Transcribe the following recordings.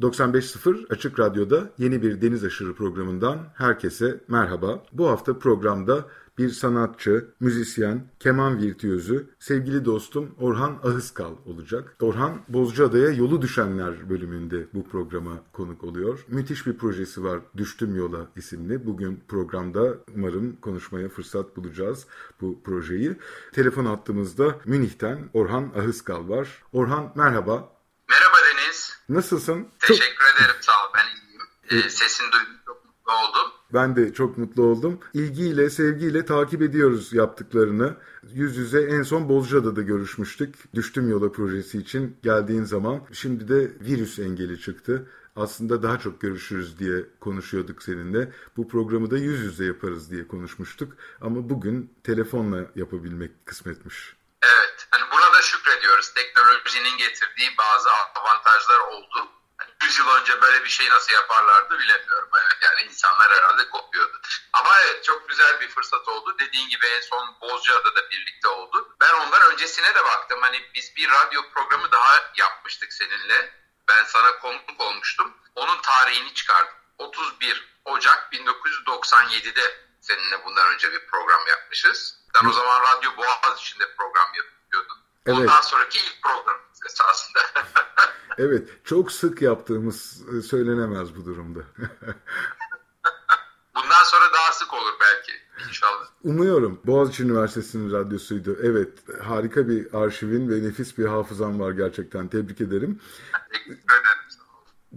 95.0 Açık Radyo'da yeni bir Deniz Aşırı programından herkese merhaba. Bu hafta programda bir sanatçı, müzisyen, keman virtüözü, sevgili dostum Orhan Ahıskal olacak. Orhan Bozcaada'ya Yolu Düşenler bölümünde bu programa konuk oluyor. Müthiş bir projesi var Düştüm Yola isimli. Bugün programda umarım konuşmaya fırsat bulacağız bu projeyi. Telefon attığımızda Münih'ten Orhan Ahıskal var. Orhan merhaba. Nasılsın? Teşekkür çok... ederim sağ ol ben iyiyim. Ee, sesini duydum çok mutlu oldum. Ben de çok mutlu oldum. İlgiyle, sevgiyle takip ediyoruz yaptıklarını. Yüz yüze en son Bozcaada'da görüşmüştük. Düştüm Yola projesi için geldiğin zaman. Şimdi de virüs engeli çıktı. Aslında daha çok görüşürüz diye konuşuyorduk seninle. Bu programı da yüz yüze yaparız diye konuşmuştuk. Ama bugün telefonla yapabilmek kısmetmiş. Evet, hani buna da şükrediyoruz. Teknolojinin getirdiği bazı avantajlar oldu 100 yıl önce böyle bir şey nasıl yaparlardı bilemiyorum. Yani insanlar herhalde kopuyordu. Ama evet çok güzel bir fırsat oldu. Dediğin gibi en son Bozcaada da birlikte oldu. Ben ondan öncesine de baktım. Hani biz bir radyo programı daha yapmıştık seninle. Ben sana konuk olmuştum. Onun tarihini çıkardım. 31 Ocak 1997'de seninle bundan önce bir program yapmışız. Ben o zaman Radyo Boğaz içinde program yapıyordum. Evet. Ondan sonraki ilk program esasında. evet, çok sık yaptığımız e, söylenemez bu durumda. Bundan sonra daha sık olur belki inşallah. Umuyorum. Boğaziçi Üniversitesi'nin radyosuydu. Evet, harika bir arşivin ve nefis bir hafızan var gerçekten. Tebrik ederim.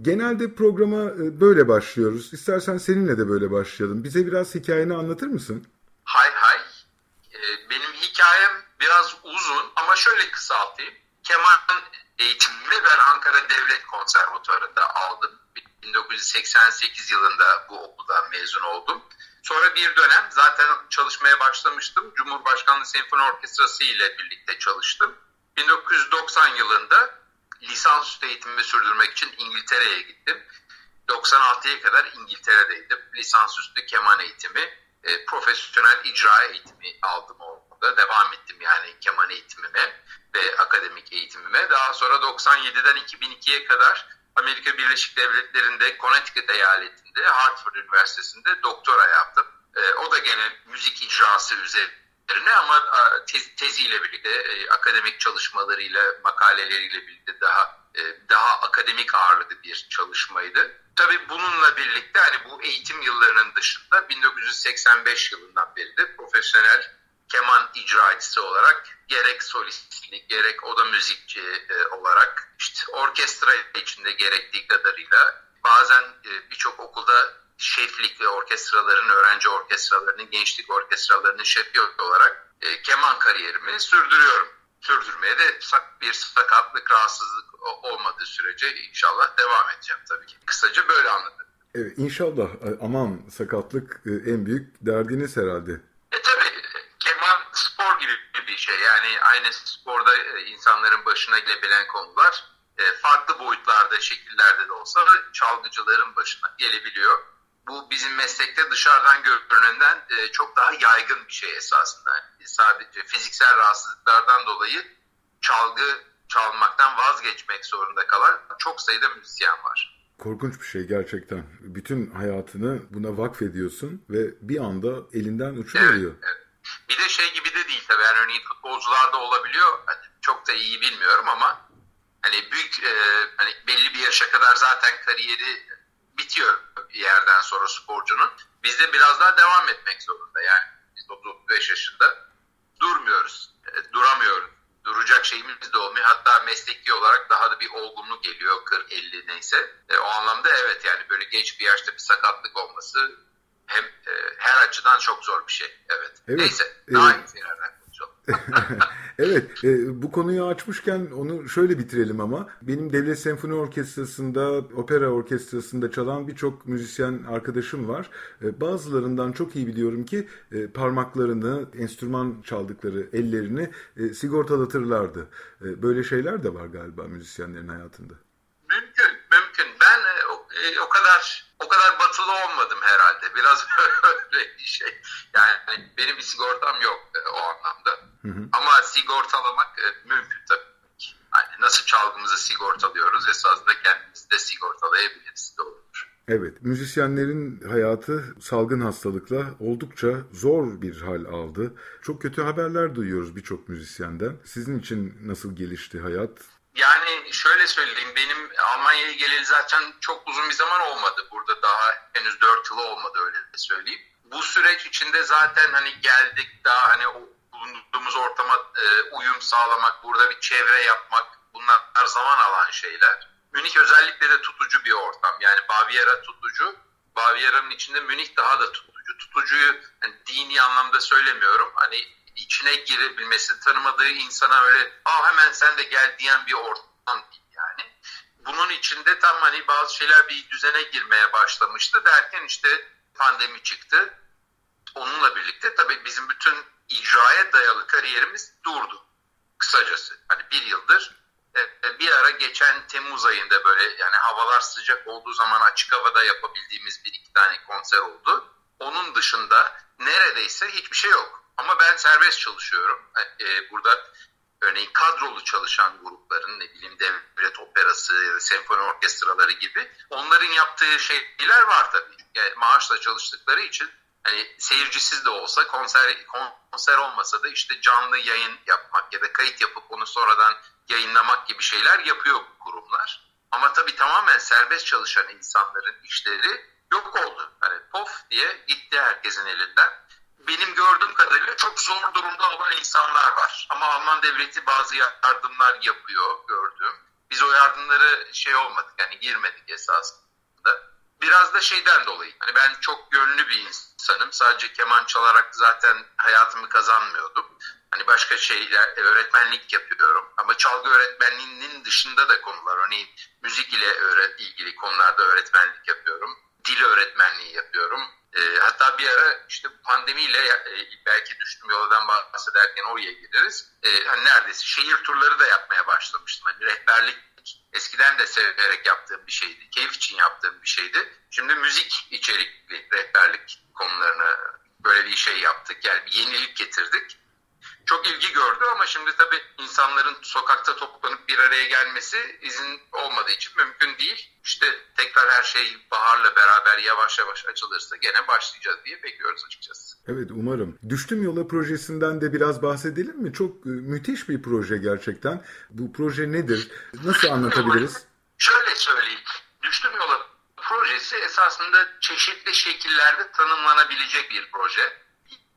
Genelde programa e, böyle başlıyoruz. İstersen seninle de böyle başlayalım. Bize biraz hikayeni anlatır mısın? Hay hay. Ee, benim hikayem biraz ama şöyle kısaltayım. Keman eğitimimi ben Ankara Devlet Konservatuarı'nda aldım. 1988 yılında bu okuldan mezun oldum. Sonra bir dönem zaten çalışmaya başlamıştım. Cumhurbaşkanlığı Senfoni Orkestrası ile birlikte çalıştım. 1990 yılında lisansüstü eğitimimi sürdürmek için İngiltere'ye gittim. 96'ya kadar İngiltere'deydim. Lisansüstü keman eğitimi, e, profesyonel icra eğitimi aldım orada. Devam ettim yani keman eğitimime ve akademik eğitimime. Daha sonra 97'den 2002'ye kadar Amerika Birleşik Devletleri'nde Connecticut eyaletinde Hartford Üniversitesi'nde doktora yaptım. E, o da gene müzik icrası üzerine ama tez, teziyle birlikte e, akademik çalışmalarıyla makaleleriyle birlikte daha e, daha akademik ağırlıklı bir çalışmaydı. Tabii bununla birlikte hani bu eğitim yıllarının dışında 1985 yılından beri de profesyonel keman icracısı olarak gerek solistlik gerek oda müzikçi e, olarak işte orkestra içinde gerektiği kadarıyla bazen e, birçok okulda şeflik ve orkestraların, öğrenci orkestralarının, gençlik orkestralarının şefi olarak e, keman kariyerimi sürdürüyorum. Sürdürmeye de bir sakatlık, rahatsızlık olmadığı sürece inşallah devam edeceğim tabii ki. Kısaca böyle anladım. Evet, inşallah aman sakatlık en büyük derdiniz herhalde. E tabii spor gibi bir şey. Yani aynı sporda e, insanların başına gelebilen konular e, farklı boyutlarda, şekillerde de olsa çalgıcıların başına gelebiliyor. Bu bizim meslekte dışarıdan görünenden e, çok daha yaygın bir şey esasında. Yani sadece fiziksel rahatsızlıklardan dolayı çalgı çalmaktan vazgeçmek zorunda kalan çok sayıda müzisyen var. Korkunç bir şey gerçekten. Bütün hayatını buna vakfediyorsun ve bir anda elinden uçuyor. Evet, evet. Bir de şey gibi de değil tabii. Yani örneğin futbolcularda olabiliyor. Hani çok da iyi bilmiyorum ama hani büyük e, hani belli bir yaşa kadar zaten kariyeri bitiyor bir yerden sonra sporcunun. Biz de biraz daha devam etmek zorunda. Yani biz 35 yaşında durmuyoruz. E, duramıyoruz. Duracak şeyimiz de olmuyor. Hatta mesleki olarak daha da bir olgunluk geliyor 40-50 neyse. E, o anlamda evet yani böyle genç bir yaşta bir sakatlık olması hem e, her açıdan çok zor bir şey. Evet. evet. Neyse. Daha evet. iyi konuşalım. evet, e, bu konuyu açmışken onu şöyle bitirelim ama. Benim Devlet Senfoni Orkestrası'nda, opera orkestrasında çalan birçok müzisyen arkadaşım var. E, bazılarından çok iyi biliyorum ki e, parmaklarını, enstrüman çaldıkları ellerini e, sigortalatırlardı. E, böyle şeyler de var galiba müzisyenlerin hayatında. Mümkün. Ben e, o, e, o kadar o kadar batılı olmadım herhalde. Biraz öyle bir şey. Yani benim bir sigortam yok e, o anlamda. Hı hı. Ama sigortalamak e, mümkün tabii ki. Yani nasıl çalgımızı sigortalıyoruz esasında kendimizi de sigortalayabiliriz. Doğrudur. Evet, müzisyenlerin hayatı salgın hastalıkla oldukça zor bir hal aldı. Çok kötü haberler duyuyoruz birçok müzisyenden. Sizin için nasıl gelişti hayat? Yani şöyle söyleyeyim benim Almanya'ya geleli zaten çok uzun bir zaman olmadı. Burada daha henüz 4 yıl olmadı öyle de söyleyeyim. Bu süreç içinde zaten hani geldik daha hani bulunduğumuz ortama e, uyum sağlamak, burada bir çevre yapmak bunlar zaman alan şeyler. Münih özellikle de tutucu bir ortam. Yani Baviera tutucu. Baviera'nın içinde Münih daha da tutucu. Tutucuyu hani dini anlamda söylemiyorum. Hani içine girebilmesi, tanımadığı insana öyle aa hemen sen de gel diyen bir ortam değil yani. Bunun içinde tam hani bazı şeyler bir düzene girmeye başlamıştı derken işte pandemi çıktı. Onunla birlikte tabii bizim bütün icraya dayalı kariyerimiz durdu. Kısacası hani bir yıldır e, e, bir ara geçen Temmuz ayında böyle yani havalar sıcak olduğu zaman açık havada yapabildiğimiz bir iki tane konser oldu. Onun dışında neredeyse hiçbir şey yok. Ama ben serbest çalışıyorum. Ee, burada örneğin kadrolu çalışan grupların ne bileyim devlet operası senfoni orkestraları gibi onların yaptığı şeyler var tabii. Yani maaşla çalıştıkları için hani seyircisiz de olsa konser konser olmasa da işte canlı yayın yapmak ya da kayıt yapıp onu sonradan yayınlamak gibi şeyler yapıyor bu kurumlar. Ama tabii tamamen serbest çalışan insanların işleri yok oldu. Hani pof diye gitti herkesin elinden benim gördüğüm kadarıyla çok zor durumda olan insanlar var. Ama Alman devleti bazı yardımlar yapıyor gördüğüm. Biz o yardımları şey olmadık yani girmedik esasında. Biraz da şeyden dolayı. Hani ben çok gönlü bir insanım. Sadece keman çalarak zaten hayatımı kazanmıyordum. Hani başka şeyler, öğretmenlik yapıyorum. Ama çalgı öğretmenliğinin dışında da konular. Örneğin müzik ile ilgili konularda öğretmenlik yapıyorum. Dil öğretmenliği yapıyorum e, hatta bir ara işte pandemiyle e, belki düştüm yoldan bahsederken oraya gideriz. E, hani neredeyse şehir turları da yapmaya başlamıştım. Hani rehberlik eskiden de severek yaptığım bir şeydi. Keyif için yaptığım bir şeydi. Şimdi müzik içerikli rehberlik konularını böyle bir şey yaptık. Yani bir yenilik getirdik çok ilgi gördü ama şimdi tabii insanların sokakta toplanıp bir araya gelmesi izin olmadığı için mümkün değil. İşte tekrar her şey baharla beraber yavaş yavaş açılırsa gene başlayacağız diye bekliyoruz açıkçası. Evet umarım. Düştüm Yola projesinden de biraz bahsedelim mi? Çok e, müthiş bir proje gerçekten. Bu proje nedir? Nasıl anlatabiliriz? Şöyle söyleyeyim. Düştüm Yola projesi esasında çeşitli şekillerde tanımlanabilecek bir proje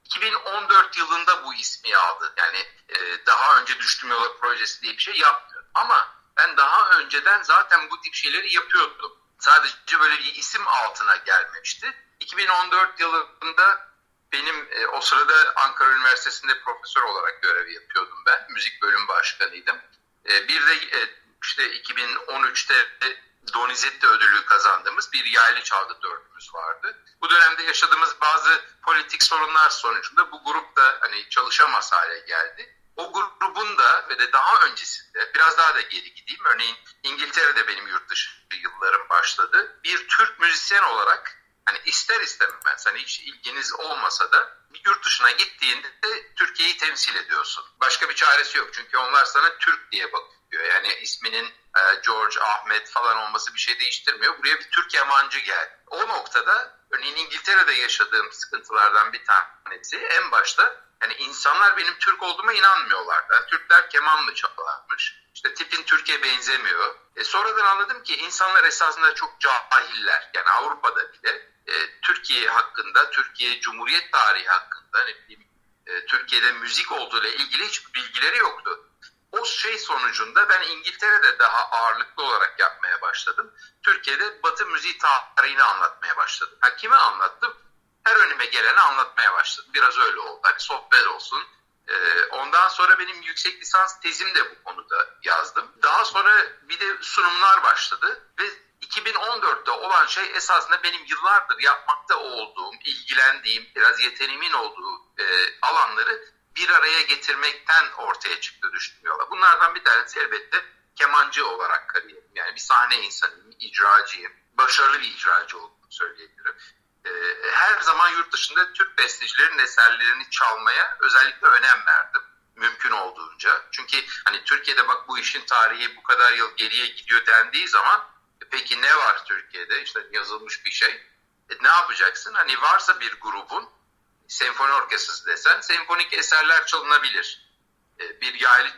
2014 yılında bu ismi aldı. Yani e, daha önce Düştüm Yola projesi diye bir şey yapmıyor. Ama ben daha önceden zaten bu tip şeyleri yapıyordum. Sadece böyle bir isim altına gelmemişti. 2014 yılında benim e, o sırada Ankara Üniversitesi'nde profesör olarak görev yapıyordum ben. Müzik bölüm başkanıydım. E, bir de e, işte 2013'te Donizetti ödülü kazandığımız bir yaylı çalgı dördümüz vardı. Bu dönemde yaşadığımız bazı politik sorunlar sonucunda bu grup da hani çalışamaz hale geldi. O grubun da ve de daha öncesinde biraz daha da geri gideyim. Örneğin İngiltere'de benim yurt dışı yıllarım başladı. Bir Türk müzisyen olarak hani ister istemez hani hiç ilginiz olmasa da yurt dışına gittiğinde de Türkiye'yi temsil ediyorsun. Başka bir çaresi yok çünkü onlar sana Türk diye bakıyor. Yani isminin e, George, Ahmet falan olması bir şey değiştirmiyor. Buraya bir Türk yabancı geldi. O noktada örneğin İngiltere'de yaşadığım sıkıntılardan bir tanesi en başta yani insanlar benim Türk olduğuma inanmıyorlar. Yani Türkler kemanlı çalarmış. İşte tipin Türkiye benzemiyor. E sonradan anladım ki insanlar esasında çok cahiller. Yani Avrupa'da bile e, Türkiye hakkında, Türkiye Cumhuriyet tarihi hakkında, bileyim, e, Türkiye'de müzik olduğu ile ilgili hiçbir bilgileri yoktu. O şey sonucunda ben İngiltere'de daha ağırlıklı olarak yapmaya başladım. Türkiye'de Batı müziği tarihini anlatmaya başladım. Ha, kime anlattım? Her önüme geleni anlatmaya başladım. Biraz öyle oldu. Hani sohbet olsun, Ee, ondan sonra benim yüksek lisans tezim de bu konuda yazdım. Daha sonra bir de sunumlar başladı ve 2014'te olan şey esasında benim yıllardır yapmakta olduğum, ilgilendiğim, biraz yeteneğimin olduğu e, alanları bir araya getirmekten ortaya çıktı düşünüyorlar. Bunlardan bir tanesi elbette kemancı olarak kariyerim. Yani bir sahne insanıyım, icracıyım. Başarılı bir icracı olduğumu söyleyebilirim. Ee, her zaman yurt dışında Türk bestecilerin eserlerini çalmaya özellikle önem verdim. Mümkün olduğunca. Çünkü hani Türkiye'de bak bu işin tarihi bu kadar yıl geriye gidiyor dendiği zaman e, peki ne var Türkiye'de? İşte yazılmış bir şey. E, ne yapacaksın? Hani varsa bir grubun senfoni orkestrası desen senfonik eserler çalınabilir. Bir yaylı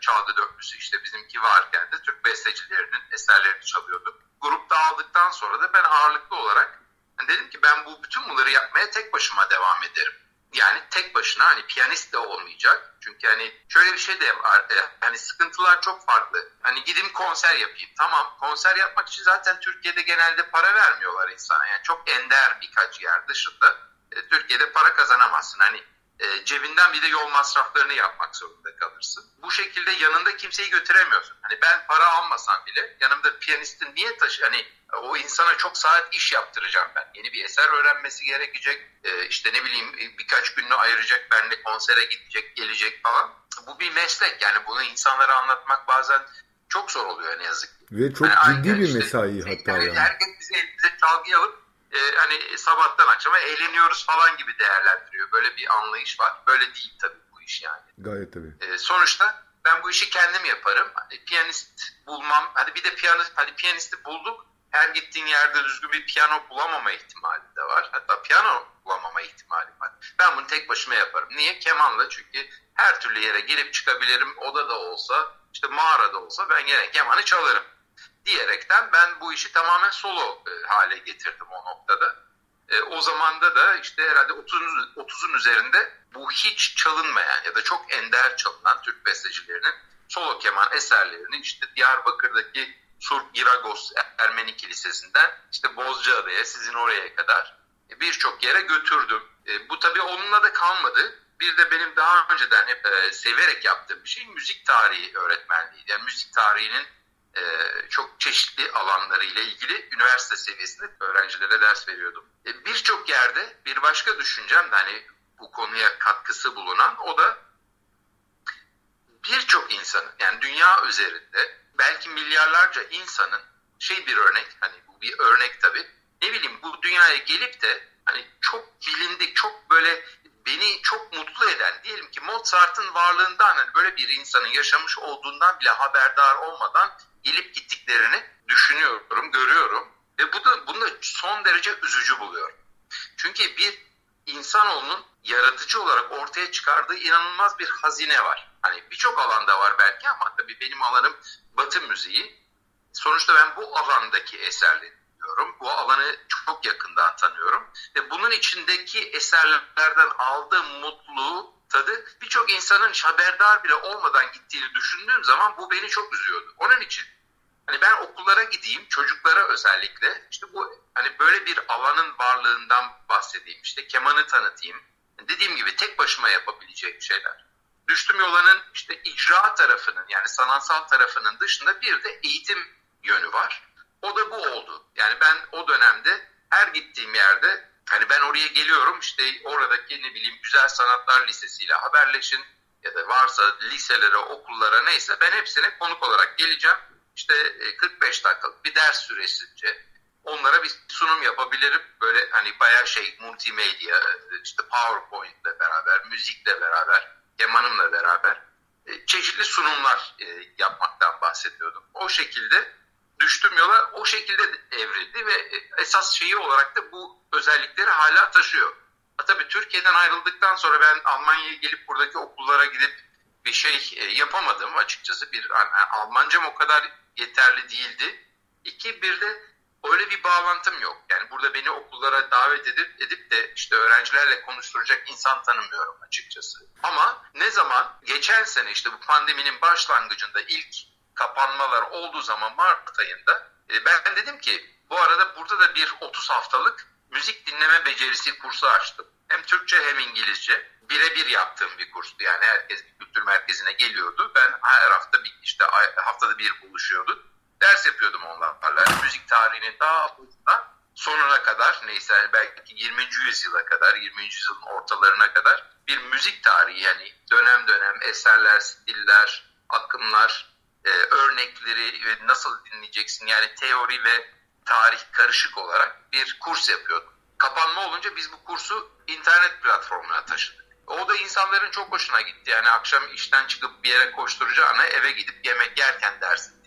çalgı dörtlüsü işte bizimki varken de Türk bestecilerinin eserlerini çalıyorduk. Grup dağıldıktan sonra da ben ağırlıklı olarak yani dedim ki ben bu bütün bunları yapmaya tek başıma devam ederim. Yani tek başına hani piyanist de olmayacak. Çünkü hani şöyle bir şey de var. E, hani sıkıntılar çok farklı. Hani gidin konser yapayım. Tamam konser yapmak için zaten Türkiye'de genelde para vermiyorlar insana. Yani çok ender birkaç yer dışında. E, Türkiye'de para kazanamazsın. Hani e, cebinden bir de yol masraflarını yapmak zorunda kalırsın. Bu şekilde yanında kimseyi götüremiyorsun. Hani ben para almasam bile yanımda piyanistin niye taşı hani o insana çok saat iş yaptıracağım ben. Yeni bir eser öğrenmesi gerekecek. E, işte ne bileyim birkaç gününü ayıracak benimle konsere gidecek, gelecek falan. Bu bir meslek yani bunu insanlara anlatmak bazen çok zor oluyor ne yazık ki. Ve çok hani ciddi bir işte, mesai hatta yani. yani. Herkes bize elimize çalgı alıp e, hani sabahtan akşama eğleniyoruz falan gibi değerlendiriyor. Böyle bir anlayış var. Böyle değil tabii bu iş yani. Gayet tabii. E, sonuçta ben bu işi kendim yaparım. Hani piyanist bulmam. Hadi bir de piyanist, hadi piyanisti bulduk. Her gittiğin yerde düzgün bir piyano bulamama ihtimali de var. Hatta piyano bulamama ihtimali var. Ben bunu tek başıma yaparım. Niye? Kemanla çünkü her türlü yere girip çıkabilirim. Odada olsa, işte mağarada olsa ben gene kemanı çalarım diyerekten ben bu işi tamamen solo e, hale getirdim o noktada. E, o zamanda da işte herhalde 30'un 30'un üzerinde bu hiç çalınmayan ya da çok ender çalınan Türk bestecilerinin solo keman eserlerini işte Diyarbakır'daki Sur Giragos Ermeni Kilisesi'nden işte Bozcaada'ya sizin oraya kadar e, birçok yere götürdüm. E, bu tabii onunla da kalmadı. Bir de benim daha önceden hep e, severek yaptığım bir şey müzik tarihi öğretmenliği. Yani müzik tarihinin e, çok çeşitli alanlarıyla ilgili üniversite seviyesinde öğrencilere ders veriyordum. E, Birçok yerde bir başka düşüncem de hani bu konuya katkısı bulunan o da birçok insanın yani dünya üzerinde belki milyarlarca insanın şey bir örnek hani bu bir örnek tabii ne bileyim bu dünyaya gelip de hani çok bilindik çok böyle beni çok mutlu eden diyelim ki Mozart'ın varlığından hani böyle bir insanın yaşamış olduğundan bile haberdar olmadan gelip gittiklerini düşünüyorum, görüyorum ve bu da bunu da son derece üzücü buluyorum. Çünkü bir insanoğlunun yaratıcı olarak ortaya çıkardığı inanılmaz bir hazine var. Hani birçok alanda var belki ama tabii benim alanım Batı müziği. Sonuçta ben bu alandaki eserleri biliyorum. Bu alanı çok yakından tanıyorum. Ve bunun içindeki eserlerden aldığım mutluluğu, tadı birçok insanın hiç haberdar bile olmadan gittiğini düşündüğüm zaman bu beni çok üzüyordu. Onun için hani ben okullara gideyim, çocuklara özellikle işte bu hani böyle bir alanın varlığından bahsedeyim. İşte kemanı tanıtayım. Dediğim gibi tek başıma yapabileceğim şeyler. Düştüm yolanın işte icra tarafının yani sanatsal tarafının dışında bir de eğitim yönü var. O da bu oldu. Yani ben o dönemde her gittiğim yerde hani ben oraya geliyorum işte oradaki ne bileyim Güzel Sanatlar Lisesi ile haberleşin ya da varsa liselere, okullara neyse ben hepsine konuk olarak geleceğim. İşte 45 e, dakikalık bir ders süresince onlara bir sunum yapabilirim. Böyle hani bayağı şey multimedya, işte PowerPoint ile beraber, müzikle beraber, kemanımla beraber e, çeşitli sunumlar e, yapmaktan bahsediyordum. O şekilde düştüm yola o şekilde evrildi ve esas şeyi olarak da bu özellikleri hala taşıyor. Tabii Türkiye'den ayrıldıktan sonra ben Almanya'ya gelip buradaki okullara gidip bir şey e, yapamadım açıkçası. Bir Almancam o kadar yeterli değildi. İki bir de öyle bir bağlantım yok. Yani burada beni okullara davet edip edip de işte öğrencilerle konuşturacak insan tanımıyorum açıkçası. Ama ne zaman geçen sene işte bu pandeminin başlangıcında ilk kapanmalar olduğu zaman Mart ayında e, ben dedim ki bu arada burada da bir 30 haftalık müzik dinleme becerisi kursu açtım. Hem Türkçe hem İngilizce. Birebir yaptığım bir kurstu. Yani herkes bir kültür merkezine geliyordu. Ben her hafta bir işte haftada bir buluşuyorduk. Ders yapıyordum onlarla. Müzik tarihinin daha başından sonuna kadar neyse belki 20. yüzyıla kadar 20. yüzyılın ortalarına kadar bir müzik tarihi yani dönem dönem eserler, stiller, akımlar, e, örnekleri ve nasıl dinleyeceksin yani teori ve tarih karışık olarak bir kurs yapıyordum. Kapanma olunca biz bu kursu internet platformuna taşıdık. O da insanların çok hoşuna gitti. Yani akşam işten çıkıp bir yere koşturacağına eve gidip yemek yerken dersi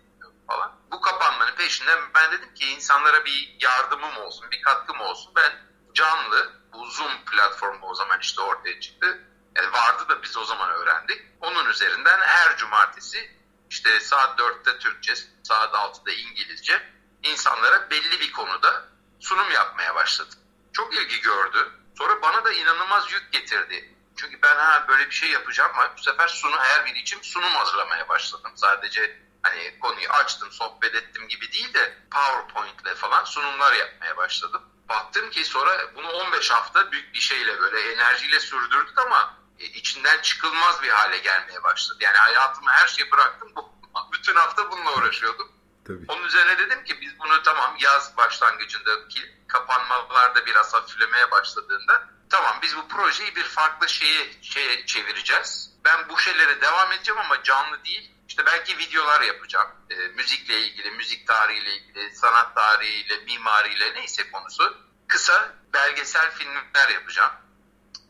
falan. Bu kapanmanın peşinden ben dedim ki insanlara bir yardımım olsun, bir katkım olsun. Ben canlı, bu Zoom platformu o zaman işte ortaya çıktı. Yani vardı da biz o zaman öğrendik. Onun üzerinden her cumartesi işte saat 4'te Türkçe, saat 6'da İngilizce insanlara belli bir konuda sunum yapmaya başladım. Çok ilgi gördü. Sonra bana da inanılmaz yük getirdi. Çünkü ben ha böyle bir şey yapacağım ama bu sefer sunu her bir için sunum hazırlamaya başladım. Sadece hani konuyu açtım, sohbet ettim gibi değil de PowerPoint ile falan sunumlar yapmaya başladım. Baktım ki sonra bunu 15 hafta büyük bir şeyle böyle enerjiyle sürdürdük ama içinden çıkılmaz bir hale gelmeye başladı. Yani hayatımı her şeyi bıraktım. Bütün hafta bununla uğraşıyordum. Tabii. Onun üzerine dedim ki biz bunu tamam yaz başlangıcındaki kapanmalarda biraz hafiflemeye başladığında tamam biz bu projeyi bir farklı şeye, şeye çevireceğiz. Ben bu şeylere devam edeceğim ama canlı değil. İşte belki videolar yapacağım. E, müzikle ilgili, müzik tarihiyle ilgili, sanat tarihiyle, mimariyle neyse konusu. Kısa belgesel filmler yapacağım.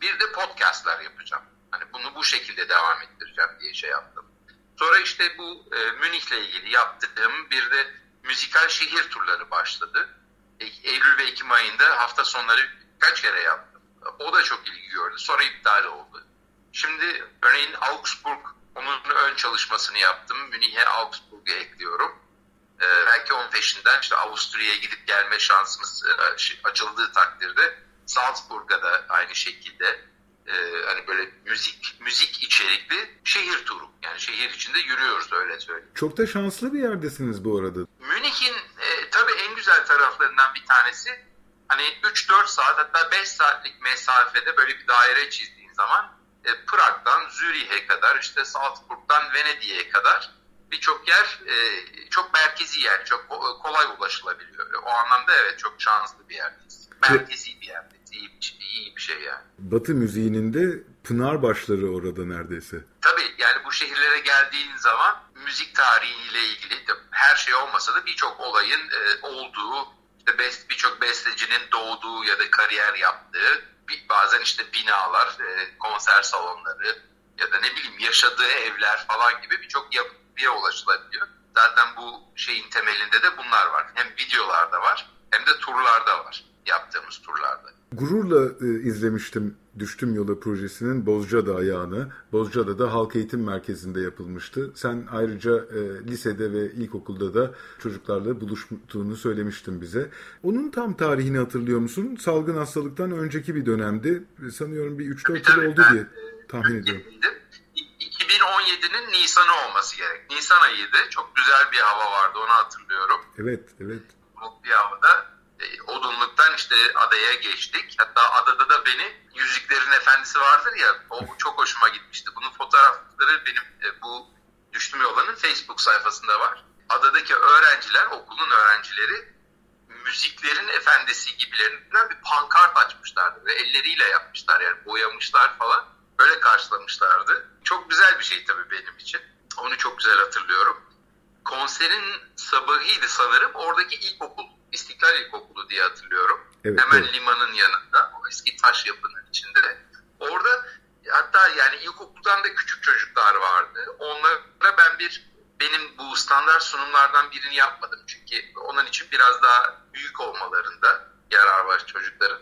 Bir de podcastlar yapacağım. Hani bunu bu şekilde devam ettireceğim diye şey yaptım. Sonra işte bu e, Münih'le ilgili yaptığım bir de müzikal şehir turları başladı. E, Eylül ve Ekim ayında hafta sonları kaç kere yaptım. O da çok ilgi gördü. Sonra iptal oldu. Şimdi örneğin Augsburg onun ön çalışmasını yaptım. Münih'e Augsburg'u ekliyorum. Ee, belki onun peşinden işte Avusturya'ya gidip gelme şansımız e, açıldığı takdirde Salzburg'a da aynı şekilde e, hani böyle müzik müzik içerikli şehir turu. Yani şehir içinde yürüyoruz öyle söyleyeyim. Çok da şanslı bir yerdesiniz bu arada. Münih'in e, tabii en güzel taraflarından bir tanesi hani 3-4 saat hatta 5 saatlik mesafede böyle bir daire çizdiğin zaman e, Prag'dan Zürih'e kadar işte Salzburg'dan Venedik'e kadar birçok yer e, çok merkezi yer, çok kolay ulaşılabiliyor. O anlamda evet çok şanslı bir yerdeyiz. Merkezi bir yerdeyiz. İyi, iyi bir şey yani. Batı müziğinin de pınar başları orada neredeyse. Tabii yani bu şehirlere geldiğin zaman müzik tarihiyle ilgili her şey olmasa da birçok olayın e, olduğu, işte best, birçok bestecinin doğduğu ya da kariyer yaptığı, bir, bazen işte binalar, e, konser salonları ya da ne bileyim yaşadığı evler falan gibi birçok yapıya ulaşılabiliyor. Zaten bu şeyin temelinde de bunlar var. Hem videolarda var hem de turlarda var. Yaptığımız turlarda. Gururla e, izlemiştim Düştüm Yola projesinin Bozcaada ayağını. Bozcaada'da Halk Eğitim Merkezi'nde yapılmıştı. Sen ayrıca e, lisede ve ilkokulda da çocuklarla buluştuğunu söylemiştin bize. Onun tam tarihini hatırlıyor musun? Salgın hastalıktan önceki bir dönemdi. Sanıyorum bir 3-4 yıl oldu diye tahmin ediyorum. 2017'nin Nisan'ı olması gerek. Nisan ayıydı. Çok güzel bir hava vardı onu hatırlıyorum. Evet, evet. Bir havada odunluktan işte adaya geçtik. Hatta adada da beni Yüzüklerin Efendisi vardır ya o çok hoşuma gitmişti. Bunun fotoğrafları benim e, bu Düştüm Yola'nın Facebook sayfasında var. Adadaki öğrenciler, okulun öğrencileri müziklerin efendisi gibilerinden bir pankart açmışlardı ve elleriyle yapmışlar yani boyamışlar falan. Böyle karşılamışlardı. Çok güzel bir şey tabii benim için. Onu çok güzel hatırlıyorum. Konserin sabahıydı sanırım. Oradaki ilkokul İstiklal İlkokulu diye hatırlıyorum. Evet, Hemen evet. limanın yanında. O eski taş yapının içinde. Orada hatta yani ilkokuldan da küçük çocuklar vardı. Onlara ben bir benim bu standart sunumlardan birini yapmadım. Çünkü onun için biraz daha büyük olmalarında yarar var çocukların.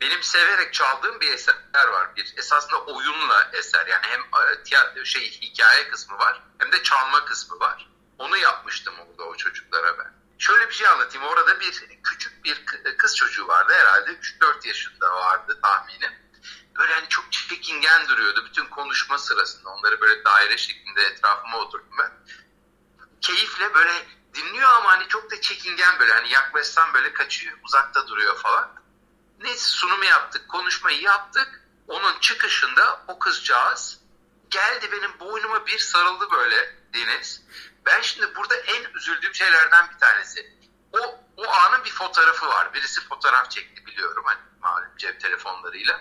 Benim severek çaldığım bir eser var. Bir esasında oyunla eser. Yani hem e, tiyatro, şey hikaye kısmı var hem de çalma kısmı var. Onu yapmıştım orada o çocuklara ben. Şöyle bir şey anlatayım. Orada bir küçük bir kız çocuğu vardı herhalde. 3-4 yaşında vardı tahminim. Böyle hani çok çekingen duruyordu bütün konuşma sırasında. Onları böyle daire şeklinde etrafıma oturdum ben. Keyifle böyle dinliyor ama hani çok da çekingen böyle. Hani yaklaşsam böyle kaçıyor, uzakta duruyor falan. Neyse sunumu yaptık, konuşmayı yaptık. onun çıkışında o kızcağız geldi benim boynuma bir sarıldı böyle Deniz. Ben şimdi burada en üzüldüğüm şeylerden bir tanesi. O, o anın bir fotoğrafı var. Birisi fotoğraf çekti biliyorum hani malum cep telefonlarıyla.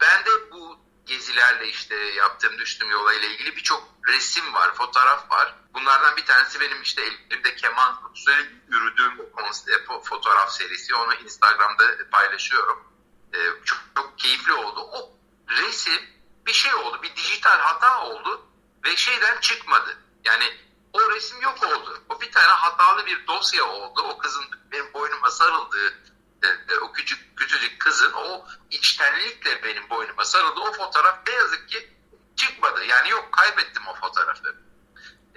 Ben de bu gezilerle işte yaptığım düştüğüm yola ile ilgili birçok resim var, fotoğraf var. Bunlardan bir tanesi benim işte elimde keman sürekli yürüdüğüm konsept, fotoğraf serisi. Onu Instagram'da paylaşıyorum. Ee, çok, çok keyifli oldu. O resim bir şey oldu, bir dijital hata oldu ve şeyden çıkmadı. Yani o resim yok oldu. O bir tane hatalı bir dosya oldu. O kızın benim boynuma sarıldığı e, e, o küçük küçücük kızın o içtenlikle benim boynuma sarıldı. O fotoğraf ne yazık ki çıkmadı. Yani yok kaybettim o fotoğrafı.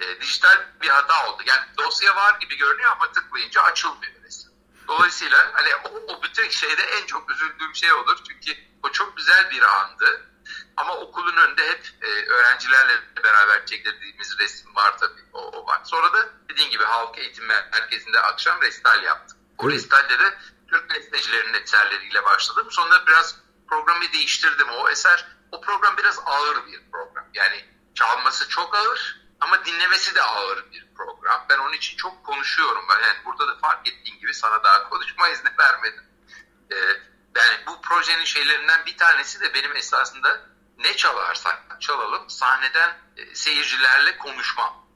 E, dijital bir hata oldu. Yani dosya var gibi görünüyor ama tıklayınca açılmıyor resim. Dolayısıyla hani o, o bütün şeyde en çok üzüldüğüm şey olur. Çünkü o çok güzel bir andı. Ama okulun önünde hep e, öğrencilerle beraber çektirdiğimiz resim var tabii. O, o var. Sonra da dediğim gibi halk eğitim merkezinde akşam restal yaptık. O evet. restalde de Türk bestecilerinin eserleriyle başladım. Sonra biraz programı değiştirdim. O eser, o program biraz ağır bir program. Yani çalması çok ağır ama dinlemesi de ağır bir program. Ben onun için çok konuşuyorum. Ben yani burada da fark ettiğin gibi sana daha konuşma izni vermedim. Ee, yani bu projenin şeylerinden bir tanesi de benim esasında ne çalarsak çalalım sahneden e, seyircilerle konuşmam.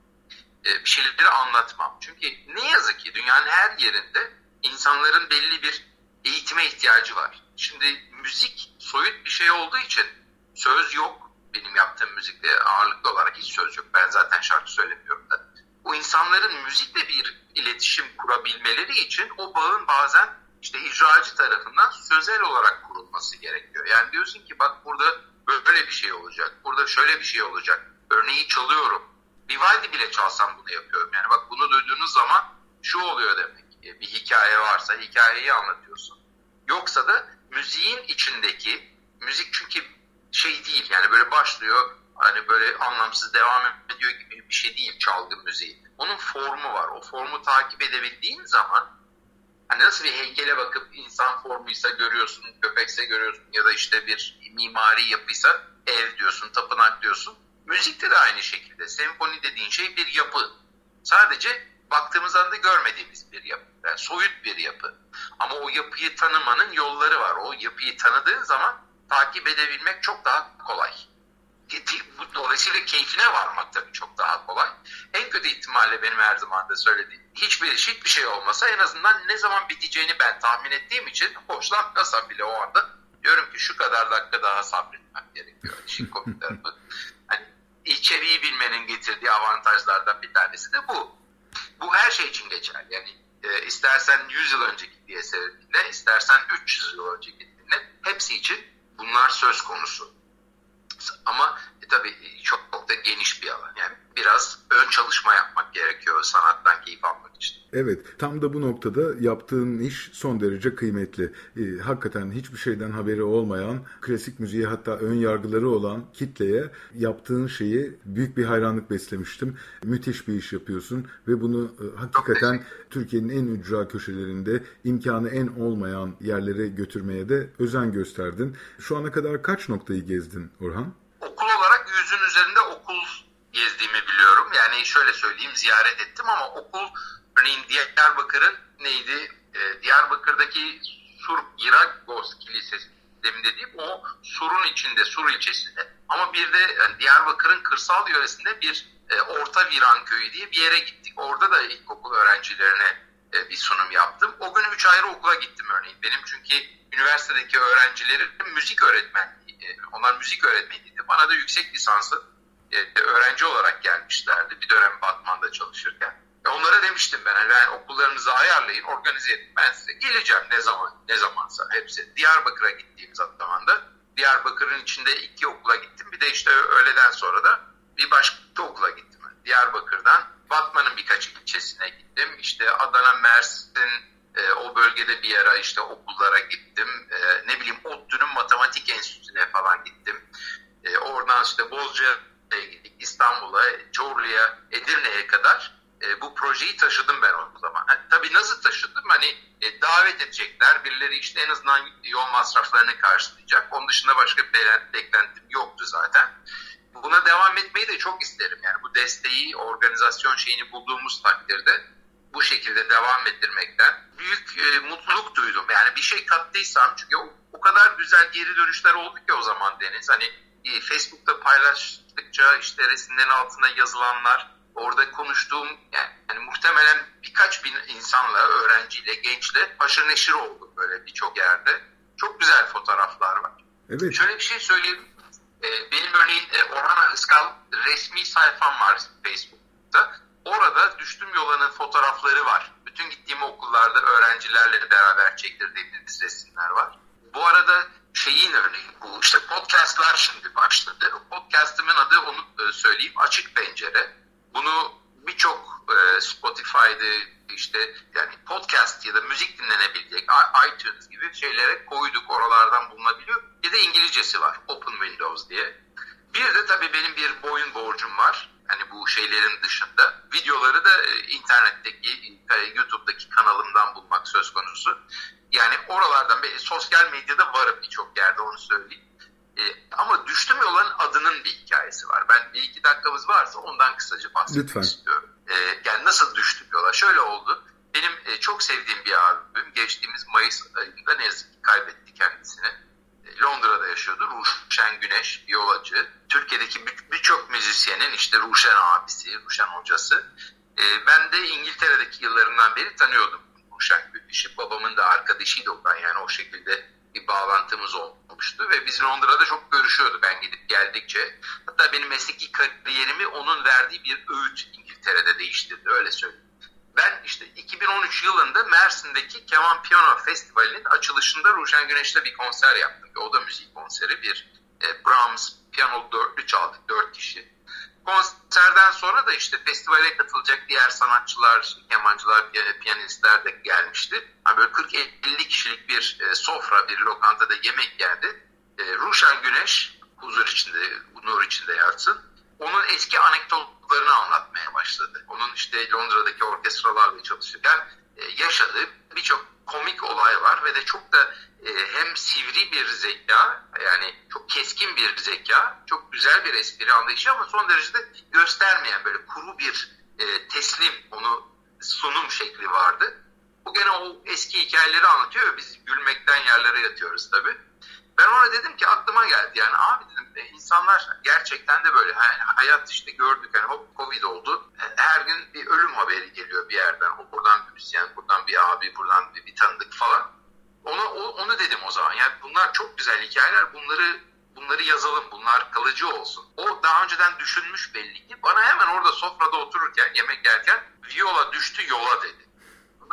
E, bir şeyleri anlatmam. Çünkü ne yazık ki dünyanın her yerinde insanların belli bir eğitime ihtiyacı var. Şimdi müzik soyut bir şey olduğu için söz yok. Benim yaptığım müzikte ağırlıklı olarak hiç söz yok. Ben zaten şarkı söylemiyorum da. Bu insanların müzikle bir iletişim kurabilmeleri için o bağın bazen işte icracı tarafından sözel olarak kurulması gerekiyor. Yani diyorsun ki bak burada böyle bir şey olacak, burada şöyle bir şey olacak. Örneği çalıyorum. Vivaldi bile çalsam bunu yapıyorum. Yani bak bunu duyduğunuz zaman şu oluyor demek. Bir hikaye varsa hikayeyi anlatıyorsun. Yoksa da müziğin içindeki, müzik çünkü şey değil yani böyle başlıyor hani böyle anlamsız devam ediyor gibi bir şey değil çalgı müziği. Onun formu var. O formu takip edebildiğin zaman hani nasıl bir heykele bakıp insan formuysa görüyorsun, köpekse görüyorsun ya da işte bir mimari yapıysa ev diyorsun, tapınak diyorsun. Müzikte de aynı şekilde. Senfoni dediğin şey bir yapı. Sadece baktığımız anda görmediğimiz bir yapı. Yani soyut bir yapı. Ama o yapıyı tanımanın yolları var. O yapıyı tanıdığın zaman takip edebilmek çok daha kolay. Dolayısıyla keyfine varmak tabii çok daha kolay. En kötü ihtimalle benim her zaman da söylediğim hiçbir, hiçbir şey olmasa en azından ne zaman biteceğini ben tahmin ettiğim için hoşlanmasam bile o anda diyorum ki şu kadar dakika daha sabretmem gerekiyor. İşin komik tarafı. Hani içeriği bilmenin getirdiği avantajlardan bir tanesi de bu. Bu her şey için geçer. Yani e, istersen 100 yıl önceki diye dinle, istersen 300 yıl önceki dinle. Hepsi için bunlar söz konusu. Ama e, tabii çok, çok da geniş bir alan. Yani biraz ön çalışma yapmak gerekiyor sanattan keyif almak için. Evet, tam da bu noktada yaptığın iş son derece kıymetli. Ee, hakikaten hiçbir şeyden haberi olmayan, klasik müziğe hatta ön yargıları olan kitleye yaptığın şeyi büyük bir hayranlık beslemiştim. Müthiş bir iş yapıyorsun ve bunu e, hakikaten Türkiye'nin en ücra köşelerinde imkanı en olmayan yerlere götürmeye de özen gösterdin. Şu ana kadar kaç noktayı gezdin Orhan? Okul olarak yüzün üzerinde okul gezdiğimi biliyorum. Yani şöyle söyleyeyim ziyaret ettim ama okul Örneğin Diyarbakır'ın neydi? E, Diyarbakır'daki Sur Giragos Kilisesi demin dediğim o Sur'un içinde, Sur ilçesinde. Ama bir de yani Diyarbakır'ın kırsal yöresinde bir e, Orta Viran Köyü diye bir yere gittik. Orada da ilkokul öğrencilerine e, bir sunum yaptım. O gün üç ayrı okula gittim örneğin. Benim çünkü üniversitedeki öğrencilerim müzik öğretmenliği, e, onlar müzik öğretmeniydi. Bana da yüksek lisansı e, öğrenci olarak gelmişlerdi bir dönem Batman'da çalışırken. Onlara demiştim ben hani ben okullarınızı ayarlayın, organize edin. Ben size geleceğim ne zaman ne zamansa hepsi. Diyarbakır'a gittiğim zaman da Diyarbakır'ın içinde iki okula gittim. Bir de işte öğleden sonra da bir başka okula gittim. Diyarbakır'dan Batman'ın birkaç ilçesine gittim. İşte Adana, Mersin, e, o bölgede bir ara işte okullara gittim. E, ne bileyim ODTÜ'nün matematik enstitüsüne falan gittim. E, oradan işte Bozcaada'ya gittik. İstanbul'a, Çorlu'ya, Edirne'ye kadar e, bu projeyi taşıdım ben o zaman. tabii nasıl taşıdım? Hani e, davet edecekler. Birileri işte en azından yol masraflarını karşılayacak. Onun dışında başka bir beklentim yoktu zaten. Buna devam etmeyi de çok isterim. Yani bu desteği, organizasyon şeyini bulduğumuz takdirde bu şekilde devam ettirmekten büyük e, mutluluk duydum. Yani bir şey kattıysam çünkü o, o kadar güzel geri dönüşler oldu ki o zaman Deniz. Hani e, Facebook'ta paylaştıkça işte resimlerin altına yazılanlar, orada konuştuğum yani, yani muhtemelen birkaç bin insanla, öğrenciyle, gençle haşır neşir oldu böyle birçok yerde. Çok güzel fotoğraflar var. Evet. Şöyle bir şey söyleyeyim. Ee, benim örneğin e, Orhan Iskal resmi sayfam var Facebook'ta. Orada düştüm yolanın fotoğrafları var. Bütün gittiğim okullarda öğrencilerle beraber çektirdiğimiz resimler var. Bu arada şeyin örneğin bu işte podcastlar şimdi başladı. Podcast'imin adı onu e, söyleyeyim Açık Pencere. Bunu birçok e, Spotify'da işte yani podcast ya da müzik dinlenebilecek iTunes gibi şeylere koyduk oralardan bulunabiliyor. Bir de İngilizcesi var Open Windows diye. Bir de tabii benim bir boyun borcum var. Hani bu şeylerin dışında. Videoları da e, internetteki, e, YouTube'daki kanalımdan bulmak söz konusu. Yani oralardan, sosyal medyada varım birçok yerde onu söyleyeyim. E, ama düştüm yolanın adının bir hikayesi var. Ben bir iki dakikamız varsa ondan kısaca bahsetmek Lütfen. istiyorum. E, yani nasıl düştüm yola? Şöyle oldu. Benim e, çok sevdiğim bir abim geçtiğimiz Mayıs ayında ne yazık ki kaybetti kendisini. E, Londra'da yaşıyordu. Ruşen Güneş, violacı. Türkiye'deki birçok müzisyenin işte Ruşen abisi, Ruşen hocası. E, ben de İngiltere'deki yıllarından beri tanıyordum Ruşen Güneş'i. Babamın da arkadaşıydı o yani o şekilde bir bağlantımız olmuştu ve biz Londra'da çok görüşüyorduk ben gidip geldikçe. Hatta benim mesleki kariyerimi onun verdiği bir öğüt İngiltere'de değiştirdi öyle söyleyeyim. Ben işte 2013 yılında Mersin'deki Keman Piyano Festivali'nin açılışında Ruşen Güneş'te bir konser yaptım. O da müzik konseri. Bir e, Brahms piyano dörtlü çaldık, dört kişi. Konserden sonra da işte festivale katılacak diğer sanatçılar, kemancılar, piyanistler de gelmişti. Yani böyle 40-50 kişilik bir e, sofra, bir lokantada yemek geldi. E, Ruşen Güneş, huzur içinde, nur içinde yatsın. Onun eski anekdotlarını anlatmaya başladı. Onun işte Londra'daki orkestralarla çalışırken e, yaşadığı birçok komik olay var ve de çok da e, hem sivri bir zeka yani çok keskin bir zeka, çok güzel bir espri anlayışı ama son derecede göstermeyen böyle kuru bir e, teslim onu sunum şekli vardı. Bu gene o eski hikayeleri anlatıyor biz gülmekten yerlere yatıyoruz tabii. Ben ona dedim ki aklıma geldi. Yani abi dedim e, insanlar gerçekten de böyle hani hayat işte gördük hani hop covid oldu. E, her gün bir ölüm haberi geliyor bir yerden. O buradan bir müzisyen buradan bir abi buradan bir, bir tanıdık falan. Ona onu dedim o zaman. Yani bunlar çok güzel hikayeler. Bunları bunları yazalım. Bunlar kalıcı olsun. O daha önceden düşünmüş belli ki. Bana hemen orada sofrada otururken yemek yerken viola düştü yola dedi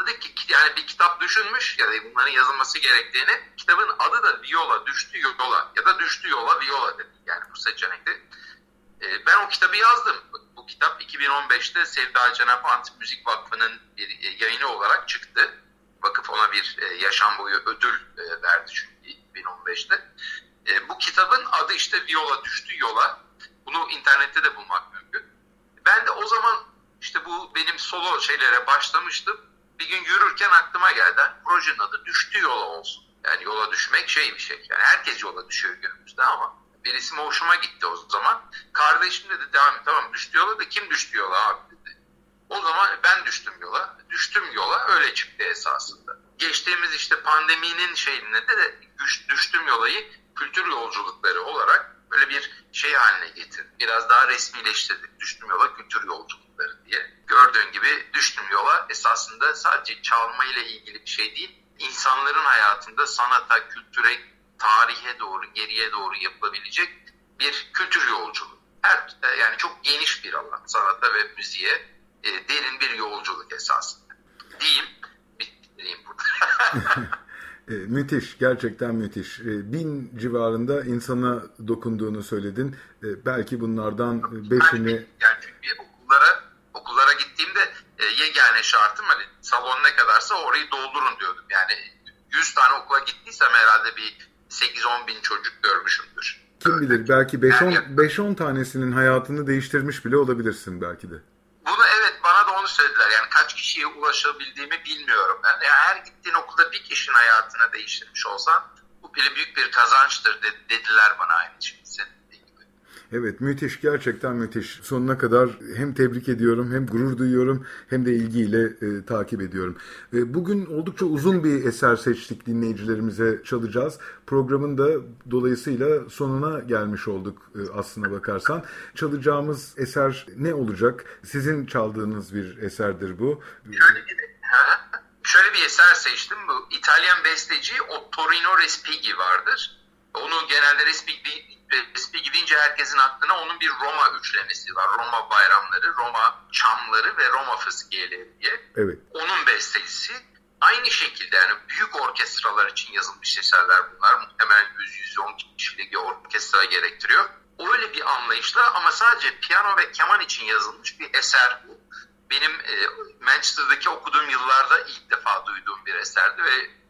Dedik ki yani bir kitap düşünmüş ya da bunların yazılması gerektiğini kitabın adı da Viola düştü yola ya da düştü yola Viola dedi. Yani bu seçenekte. E, ben o kitabı yazdım. Bu kitap 2015'te Sevda Cenap Antik Müzik Vakfı'nın bir e, yayını olarak çıktı. Vakıf ona bir e, yaşam boyu ödül e, verdi çünkü 2015'te. E, bu kitabın adı işte Viola düştü yola. Bunu internette de bulmak mümkün. Ben de o zaman işte bu benim solo şeylere başlamıştım bir gün yürürken aklıma geldi. Projenin adı düştü yola olsun. Yani yola düşmek şey bir şey. Yani herkes yola düşüyor günümüzde ama bir isim hoşuma gitti o zaman. Kardeşim dedi devam et tamam düştü yola da kim düştü yola abi dedi. O zaman ben düştüm yola. Düştüm yola öyle çıktı esasında. Geçtiğimiz işte pandeminin şeyinde de, düştüm yolayı kültür yolculukları olarak böyle bir şey haline getirdim. Biraz daha resmileştirdik. Düştüm yola kültür yolculukları diye. Gördüğün gibi düştüm yola esasında sadece çalma ile ilgili bir şey değil. İnsanların hayatında sanata, kültüre, tarihe doğru, geriye doğru yapılabilecek bir kültür yolculuğu. Her, e, yani çok geniş bir alan sanata ve müziğe e, derin bir yolculuk esasında. Diyeyim, bitireyim burada. E, müthiş, gerçekten müthiş. E, bin civarında insana dokunduğunu söyledin. E, belki bunlardan beşini... Yani çünkü okullara, okullara gittiğimde e, şartım hani salon ne kadarsa orayı doldurun diyordum. Yani 100 tane okula gittiysem herhalde bir 8-10 bin çocuk görmüşümdür. Kim bilir belki 5-10 yani, tanesinin hayatını değiştirmiş bile olabilirsin belki de. Bunu evet bana da onu söylediler. Yani kaç kişiye ulaşabildiğimi bilmiyorum. Yani her gittiğin okulda bir kişinin hayatını değiştirmiş olsan bu bile büyük bir kazançtır dediler bana aynı şey. Evet müthiş gerçekten müthiş. Sonuna kadar hem tebrik ediyorum hem gurur duyuyorum hem de ilgiyle e, takip ediyorum. E, bugün oldukça uzun bir eser seçtik dinleyicilerimize çalacağız. Programın da dolayısıyla sonuna gelmiş olduk e, aslına bakarsan. Çalacağımız eser ne olacak? Sizin çaldığınız bir eserdir bu. Bir, şöyle bir eser seçtim. Bu İtalyan besteci Ottorino Respighi vardır. Onu genelde Respighi Respi gidince herkesin aklına onun bir Roma üçlemesi var. Roma bayramları, Roma çamları ve Roma fıskiyeleri diye. Evet. Onun bestesi aynı şekilde yani büyük orkestralar için yazılmış eserler bunlar. Muhtemelen 100-110 kişilik bir orkestra gerektiriyor. Öyle bir anlayışla ama sadece piyano ve keman için yazılmış bir eser bu. Benim e, Manchester'daki okuduğum yıllarda ilk defa duyduğum bir eserdi ve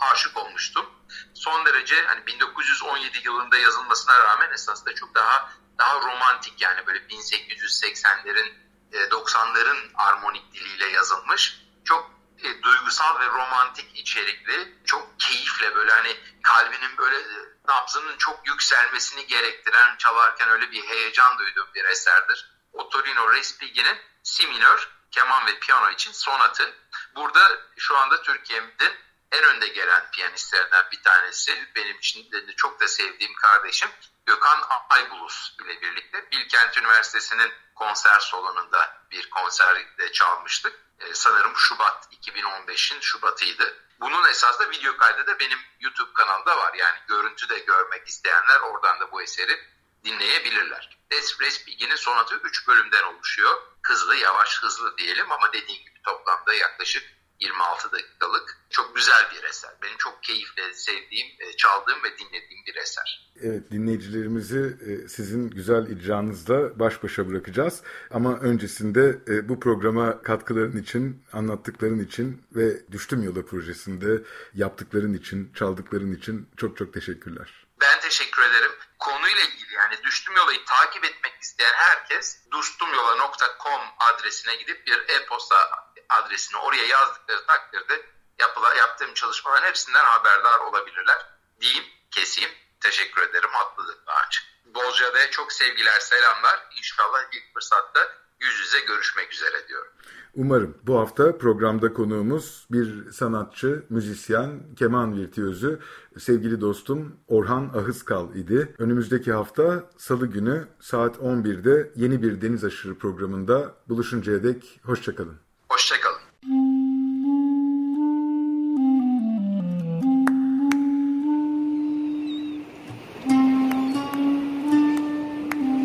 aşık olmuştum. Son derece hani 1917 yılında yazılmasına rağmen esasında çok daha daha romantik yani böyle 1880'lerin 90'ların e, armonik diliyle yazılmış. Çok e, duygusal ve romantik içerikli, çok keyifle böyle hani kalbinin böyle e, nabzının çok yükselmesini gerektiren çalarken öyle bir heyecan duyduğum bir eserdir. Ottorino Respighi'nin Si minör, keman ve piyano için sonatı. Burada şu anda Türkiye'de en önde gelen piyanistlerden bir tanesi. Benim için de çok da sevdiğim kardeşim Gökhan Aybulus ile birlikte Bilkent Üniversitesi'nin konser salonunda bir konserde çalmıştık. Ee, sanırım Şubat 2015'in Şubat'ıydı. Bunun esasında video kaydı da benim YouTube kanalda var. Yani görüntü de görmek isteyenler oradan da bu eseri dinleyebilirler. Espresso Big'inin sonatı 3 bölümden oluşuyor. Hızlı, yavaş, hızlı diyelim ama dediğim gibi toplamda yaklaşık 26 dakikalık çok güzel bir eser. Benim çok keyifle sevdiğim, e, çaldığım ve dinlediğim bir eser. Evet dinleyicilerimizi e, sizin güzel icranızla baş başa bırakacağız. Ama öncesinde e, bu programa katkıların için, anlattıkların için ve Düştüm Yola projesinde yaptıkların için, çaldıkların için çok çok teşekkürler. Ben teşekkür ederim. Konuyla ilgili yani Düştüm Yola'yı takip etmek isteyen herkes düştümyola.com adresine gidip bir e-posta adresini oraya yazdıkları takdirde yapıla, yaptığım çalışmaların hepsinden haberdar olabilirler. Diyeyim, keseyim. Teşekkür ederim. Haklılık açık. Bolca'da çok sevgiler, selamlar. İnşallah ilk fırsatta yüz yüze görüşmek üzere diyorum. Umarım. Bu hafta programda konuğumuz bir sanatçı, müzisyen, keman virtüözü, sevgili dostum Orhan Ahıskal idi. Önümüzdeki hafta Salı günü saat 11'de yeni bir Deniz Aşırı programında buluşuncaya dek. Hoşçakalın.